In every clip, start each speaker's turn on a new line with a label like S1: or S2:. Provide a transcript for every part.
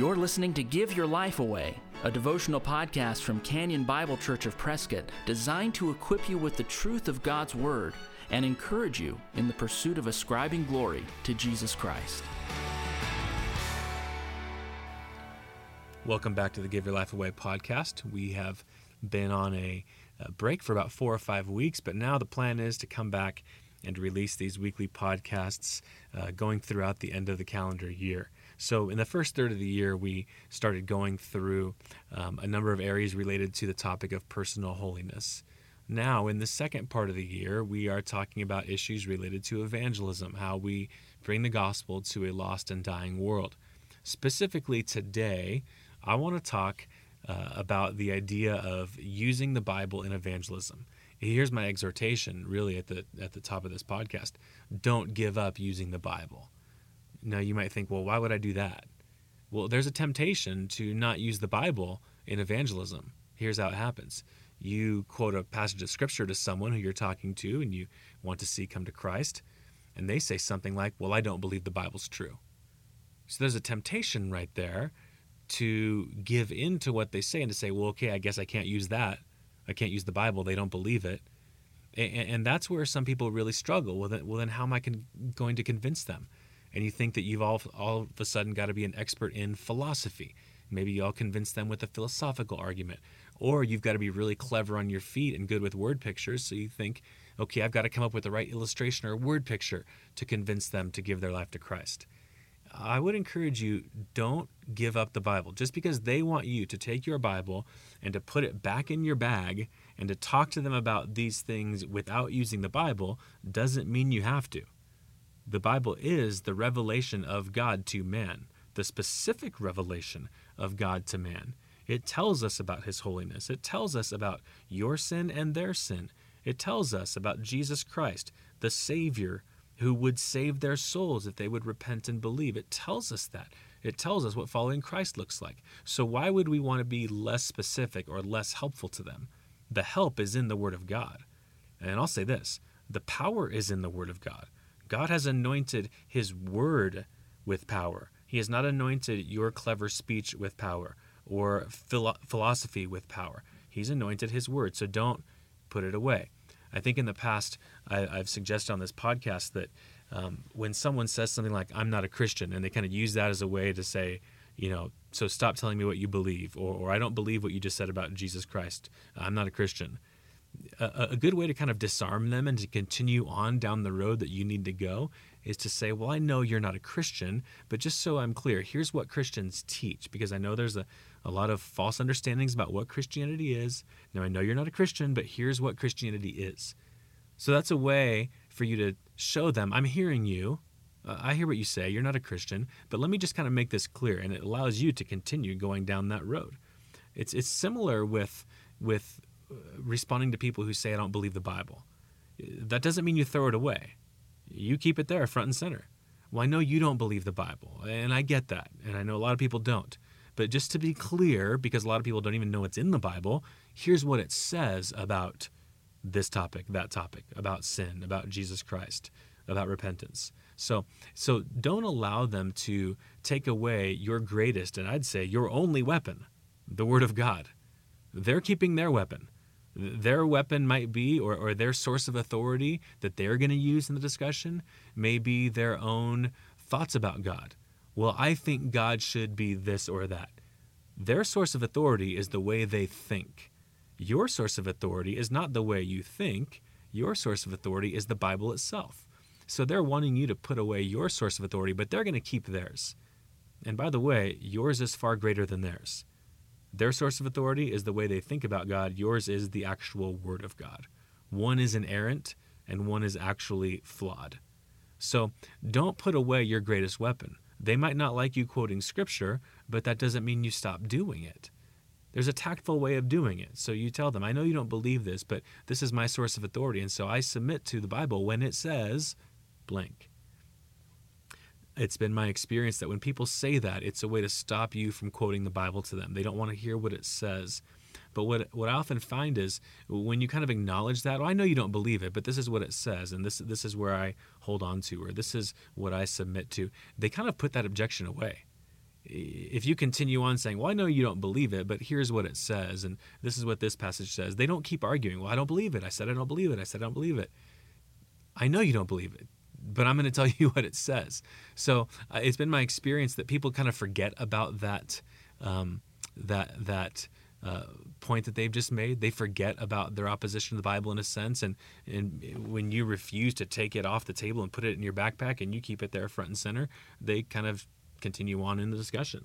S1: You're listening to Give Your Life Away, a devotional podcast from Canyon Bible Church of Prescott designed to equip you with the truth of God's Word and encourage you in the pursuit of ascribing glory to Jesus Christ.
S2: Welcome back to the Give Your Life Away podcast. We have been on a, break for about four or five weeks, but now the plan is to come back and release these weekly podcasts uh, going throughout the end of the calendar year. So, in the first third of the year, we started going through um, a number of areas related to the topic of personal holiness. Now, in the second part of the year, we are talking about issues related to evangelism, how we bring the gospel to a lost and dying world. Specifically, today, I want to talk uh, about the idea of using the Bible in evangelism. Here's my exhortation, really, at the at the top of this podcast: Don't give up using the Bible. Now, you might think, well, why would I do that? Well, there's a temptation to not use the Bible in evangelism. Here's how it happens you quote a passage of scripture to someone who you're talking to and you want to see come to Christ, and they say something like, Well, I don't believe the Bible's true. So there's a temptation right there to give in to what they say and to say, Well, okay, I guess I can't use that. I can't use the Bible. They don't believe it. And, that's where some people really struggle. Well, then, well, then how am I going to convince them? And you think that you've all, all of a sudden got to be an expert in philosophy. Maybe you all convince them with a philosophical argument. Or you've got to be really clever on your feet and good with word pictures. So you think, okay, I've got to come up with the right illustration or word picture to convince them to give their life to Christ. I would encourage you don't give up the Bible. Just because they want you to take your Bible and to put it back in your bag and to talk to them about these things without using the Bible doesn't mean you have to. The Bible is the revelation of God to man, the specific revelation of God to man. It tells us about His holiness. It tells us about your sin and their sin. It tells us about Jesus Christ, the Savior who would save their souls if they would repent and believe. It tells us that. It tells us what following Christ looks like. So, why would we want to be less specific or less helpful to them? The help is in the Word of God. And I'll say this the power is in the Word of God. God has anointed his word with power. He has not anointed your clever speech with power or philo- philosophy with power. He's anointed his word, so don't put it away. I think in the past, I, have suggested on this podcast that um, when someone says something like, I'm not a Christian, and they kind of use that as a way to say, you know, so stop telling me what you believe, or, or I don't believe what you just said about Jesus Christ. I'm not a Christian a, a, good way to kind of disarm them and to continue on down the road that you need to go is to say, Well, I know you're not a Christian, but just so I'm clear, here's what Christians teach, because I know there's a, a lot of false understandings about what Christianity is. Now, I know you're not a Christian, but here's what Christianity is. So that's a way for you to show them, I'm hearing you. Uh, I hear what you say. You're not a Christian, but let me just kind of make this clear, and it allows you to continue going down that road. It's it's similar with with responding to people who say, I don't believe the Bible. That doesn't mean you throw it away. You keep it there front and center. Well, I know you don't believe the Bible, and I get that, and I know a lot of people don't. But just to be clear, because a lot of people don't even know what's in the Bible, here's what it says about this topic, that topic, about sin, about Jesus Christ, about repentance. So, so don't allow them to take away your greatest, and I'd say your only weapon, the Word of God. They're keeping their weapon their weapon might be, or, or their source of authority that they're going to use in the discussion, may be their own thoughts about God. Well, I think God should be this or that. Their source of authority is the way they think. Your source of authority is not the way you think, your source of authority is the Bible itself. So they're wanting you to put away your source of authority, but they're going to keep theirs. And by the way, yours is far greater than theirs. Their source of authority is the way they think about God, yours is the actual Word of God. One is inerrant, and one is actually flawed. So don't put away your greatest weapon. They might not like you quoting Scripture, but that doesn't mean you stop doing it. There's a tactful way of doing it. So you tell them, I know you don't believe this, but this is my source of authority, and so I submit to the Bible when it says blank it's been my experience that when people say that, it's a way to stop you from quoting the Bible to them. They don't want to hear what it says. But what what I often find is when you kind of acknowledge that, well, I know you don't believe it, but this is what it says, and this this is where I hold on to, or this is what I submit to. They kind of put that objection away. if you continue on saying, Well, I know you don't believe it, but here's what it says, and this is what this passage says, they don't keep arguing, Well, I don't believe it. I said I don't believe it. I said I don't believe it. I know you don't believe it, but I'm going to tell you what it says. So uh, it's been my experience that people kind of forget about that um, that that uh, point that they've just made. They forget about their opposition to the Bible in a sense, and and when you refuse to take it off the table and put it in your backpack and you keep it there front and center, they kind of continue on in the discussion.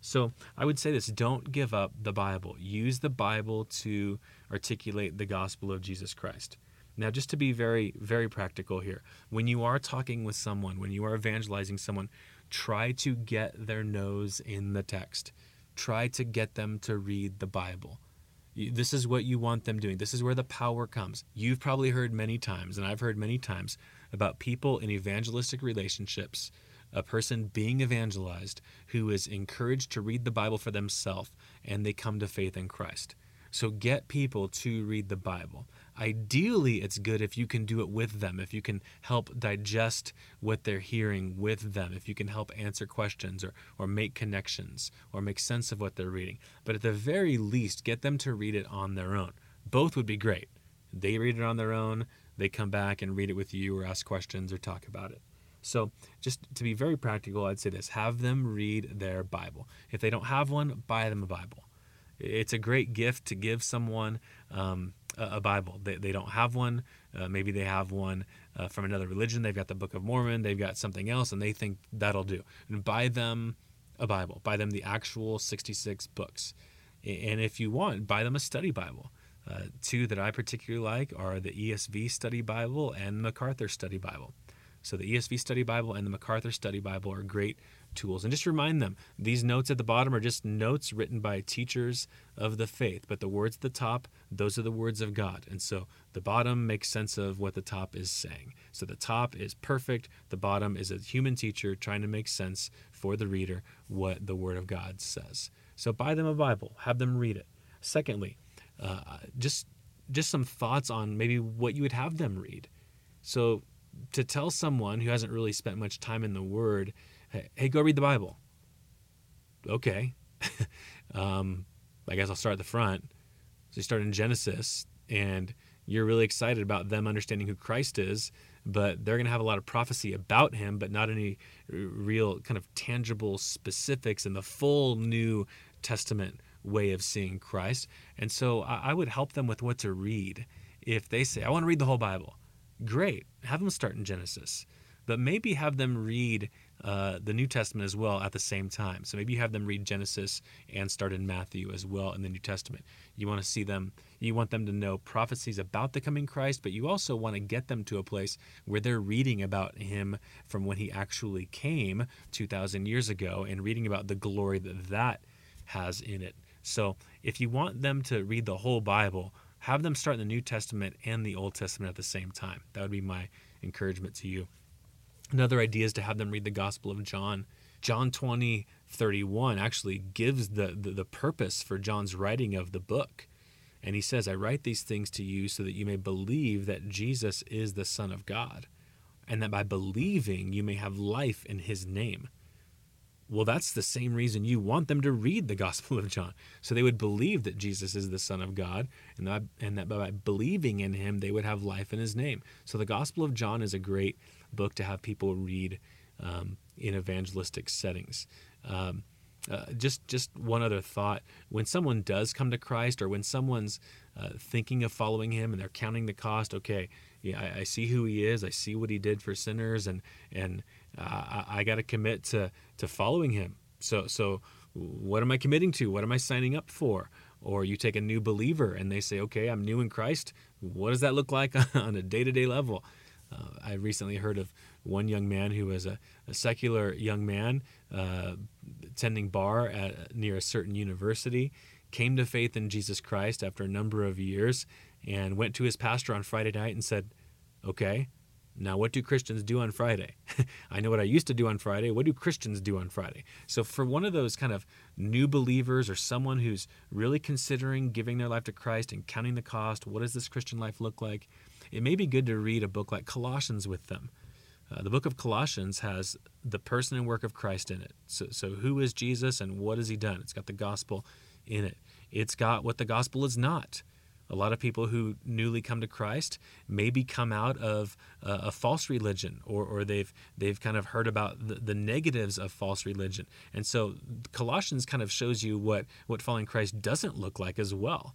S2: So I would say this don't give up the Bible. Use the Bible to articulate the gospel of Jesus Christ. Now, just to be very, very practical here, when you are talking with someone, when you are evangelizing someone, try to get their nose in the text. Try to get them to read the Bible. This is what you want them doing. This is where the power comes. You've probably heard many times, and I've heard many times, about people in evangelistic relationships a person being evangelized who is encouraged to read the Bible for themselves and they come to faith in Christ. So get people to read the Bible. Ideally, it's good if you can do it with them, if you can help digest what they're hearing with them, if you can help answer questions or, or make connections or make sense of what they're reading. But at the very least, get them to read it on their own. Both would be great. They read it on their own, they come back and read it with you or ask questions or talk about it. So, just to be very practical, I'd say this have them read their Bible. If they don't have one, buy them a Bible. It's a great gift to give someone um, a, Bible. They, they don't have one. Uh, maybe they have one uh, from another religion. They've got the Book of Mormon, they've got something else, and they think that'll do. And buy them a Bible, buy them the actual 66 books. And if you want, buy them a study Bible. Uh, two that I particularly like are the ESV Study Bible and the MacArthur Study Bible. So the ESV Study Bible and the MacArthur Study Bible are great tools. And just remind them these notes at the bottom are just notes written by teachers of the faith, but the words at the top, those are the words of God. And so the bottom makes sense of what the top is saying. So the top is perfect, the bottom is a human teacher trying to make sense for the reader what the Word of God says. So buy them a Bible, have them read it. Secondly, uh, just just some thoughts on maybe what you would have them read. So to tell someone who hasn't really spent much time in the Word, hey, hey go read the Bible. Okay. um, I guess I'll start at the front. So you start in Genesis, and you're really excited about them understanding who Christ is, but they're going to have a lot of prophecy about him, but not any real kind of tangible specifics in the full New Testament way of seeing Christ. And so I would help them with what to read. If they say, I want to read the whole Bible, great. Have them start in Genesis, but maybe have them read uh, the New Testament as well at the same time. So maybe you have them read Genesis and start in Matthew as well in the New Testament. You want to see them, you want them to know prophecies about the coming Christ, but you also want to get them to a place where they're reading about him from when he actually came 2,000 years ago and reading about the glory that that has in it. So if you want them to read the whole Bible, have them start in the New Testament and the Old Testament at the same time. That would be my encouragement to you. Another idea is to have them read the Gospel of John. John 20, 31 actually gives the, the, the purpose for John's writing of the book. And he says, I write these things to you so that you may believe that Jesus is the Son of God, and that by believing you may have life in his name. Well, that's the same reason you want them to read the Gospel of John. So they would believe that Jesus is the Son of God, and that, and that by believing in him, they would have life in his name. So the Gospel of John is a great book to have people read um, in evangelistic settings. Um, uh, just just one other thought: when someone does come to Christ, or when someone's uh, thinking of following Him and they're counting the cost, okay, yeah, I, I, see who He is, I see what He did for sinners, and and uh, I, I got to commit to to following Him. So so what am I committing to? What am I signing up for? Or you take a new believer and they say, okay, I'm new in Christ. What does that look like on a day to day level? Uh, I recently heard of one young man who was a, a secular young man uh, attending bar at, near a certain university, came to faith in Jesus Christ after a number of years, and went to his pastor on Friday night and said, Okay, now what do Christians do on Friday? I know what I used to do on Friday. What do Christians do on Friday? So, for one of those kind of new believers or someone who's really considering giving their life to Christ and counting the cost, what does this Christian life look like? It may be good to read a book like Colossians with them. Uh, the book of Colossians has the person and work of Christ in it. So, so, who is Jesus and what has he done? It's got the gospel in it. It's got what the gospel is not. A lot of people who newly come to Christ maybe come out of uh, a false religion, or, or they've they've kind of heard about the, the negatives of false religion, and so Colossians kind of shows you what what following Christ doesn't look like as well.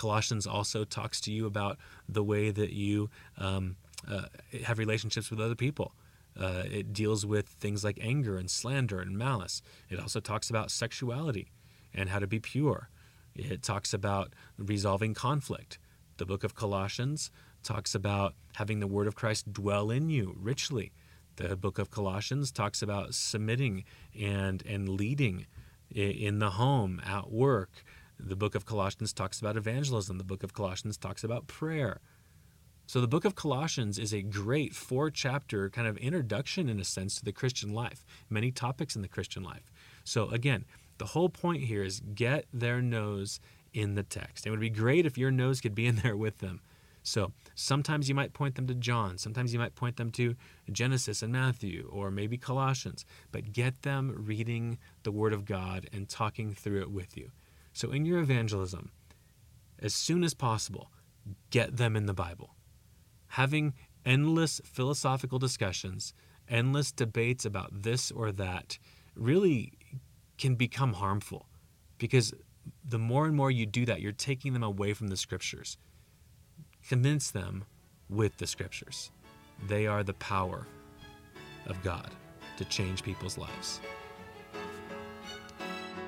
S2: Colossians also talks to you about the way that you um, uh, have relationships with other people. Uh, it deals with things like anger and slander and malice. It also talks about sexuality and how to be pure. It talks about resolving conflict. The book of Colossians talks about having the word of Christ dwell in you richly. The book of Colossians talks about submitting and, and leading in the home, at work. The book of Colossians talks about evangelism. The book of Colossians talks about prayer. So the book of Colossians is a great four chapter kind of introduction, in a sense, to the Christian life, many topics in the Christian life. So again, the whole point here is get their nose in the text. It would be great if your nose could be in there with them. So sometimes you might point them to John, sometimes you might point them to Genesis and Matthew, or maybe Colossians, but get them reading the Word of God and talking through it with you. So in your evangelism, as soon as possible, get them in the Bible. Having endless philosophical discussions, endless debates about this or that, really can become harmful because the more and more you do that, you're taking them away from the scriptures. Convince them with the scriptures. They are the power of God to change people's lives.